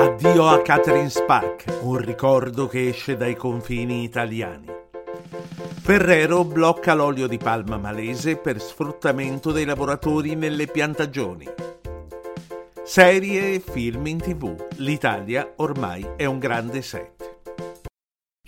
Addio a Catherine Spack, un ricordo che esce dai confini italiani. Ferrero blocca l'olio di palma malese per sfruttamento dei lavoratori nelle piantagioni. Serie e film in tv. L'Italia ormai è un grande set.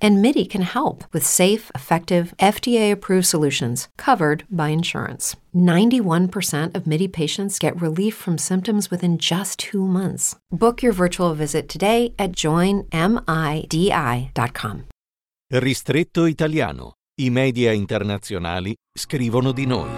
And MIDI can help with safe, effective, FDA approved solutions covered by insurance. 91% of MIDI patients get relief from symptoms within just two months. Book your virtual visit today at joinmidi.com. Ristretto italiano. I media internazionali scrivono di noi.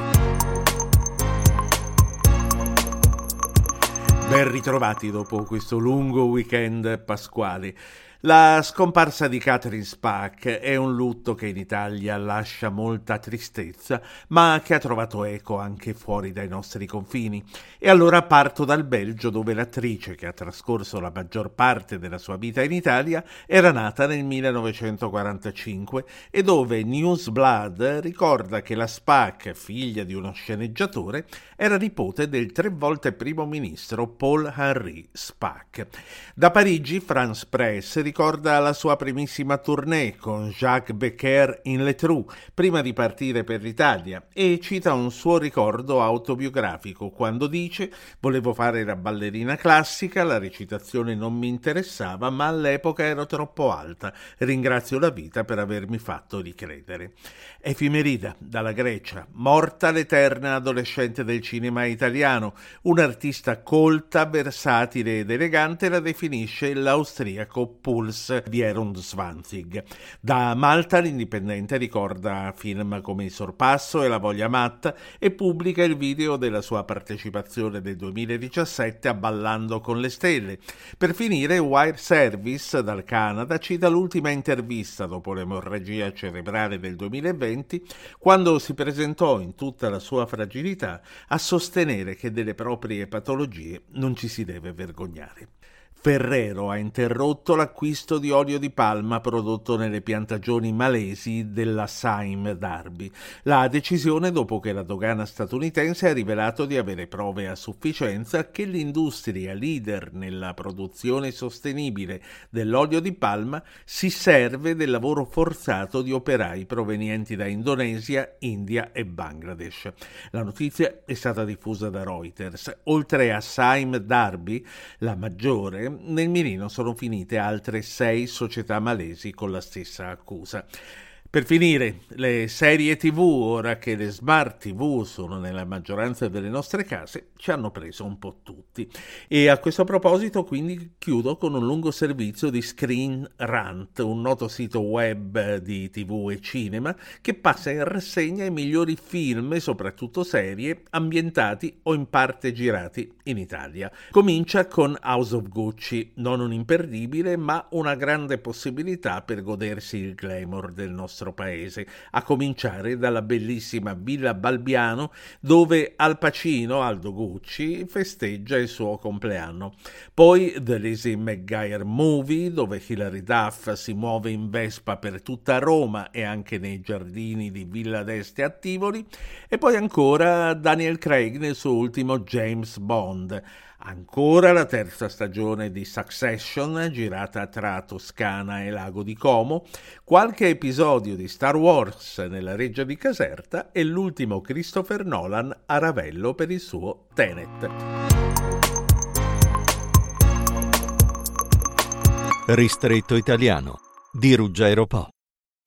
Ben ritrovati dopo questo lungo weekend pasquale. La scomparsa di Catherine Spack è un lutto che in Italia lascia molta tristezza, ma che ha trovato eco anche fuori dai nostri confini. E allora parto dal Belgio, dove l'attrice, che ha trascorso la maggior parte della sua vita in Italia, era nata nel 1945 e dove Newsblad ricorda che la Spack, figlia di uno sceneggiatore, era nipote del tre volte primo ministro Paul-Henri Spack. Da Parigi, France Press ricorda la sua primissima tournée con Jacques Becker in Le Trou, prima di partire per l'Italia, e cita un suo ricordo autobiografico quando dice «Volevo fare la ballerina classica, la recitazione non mi interessava, ma all'epoca ero troppo alta. Ringrazio la vita per avermi fatto ricredere». Efimerida, dalla Grecia, morta l'eterna adolescente del cinema italiano, un'artista colta, versatile ed elegante, la definisce l'austriaco Puls Vierundzwanzig. Da Malta l'Indipendente ricorda film come Il sorpasso e La voglia matta e pubblica il video della sua partecipazione del 2017 a Ballando con le stelle. Per finire, Wire Service dal Canada cita l'ultima intervista dopo l'emorragia cerebrale del 2020, quando si presentò in tutta la sua fragilità a sostenere che delle proprie patologie non ci si deve vergognare. Ferrero ha interrotto l'acquisto di olio di palma prodotto nelle piantagioni malesi della Sime Darby. La decisione dopo che la dogana statunitense ha rivelato di avere prove a sufficienza che l'industria leader nella produzione sostenibile dell'olio di palma si serve del lavoro forzato di operai provenienti da Indonesia, India e Bangladesh. La notizia è stata diffusa da Reuters. Oltre a Sime Darby, la maggiore, nel mirino sono finite altre sei società malesi con la stessa accusa. Per finire, le serie TV, ora che le smart TV sono nella maggioranza delle nostre case, ci hanno preso un po' tutti. E a questo proposito, quindi, chiudo con un lungo servizio di Screen Rant, un noto sito web di TV e cinema che passa in rassegna i migliori film soprattutto serie ambientati o in parte girati in Italia. Comincia con House of Gucci, non un imperdibile, ma una grande possibilità per godersi il glamour del nostro nostro paese, a cominciare dalla bellissima Villa Balbiano dove Al Pacino, Aldo Gucci, festeggia il suo compleanno. Poi The Lizzie McGuire Movie dove Hilary Duff si muove in Vespa per tutta Roma e anche nei giardini di Villa d'Este a Tivoli e poi ancora Daniel Craig nel suo ultimo James Bond. Ancora la terza stagione di Succession, girata tra Toscana e Lago di Como, qualche episodio di Star Wars nella reggia di Caserta e l'ultimo Christopher Nolan a Ravello per il suo Tenet. Ristretto italiano di Ruggero Po.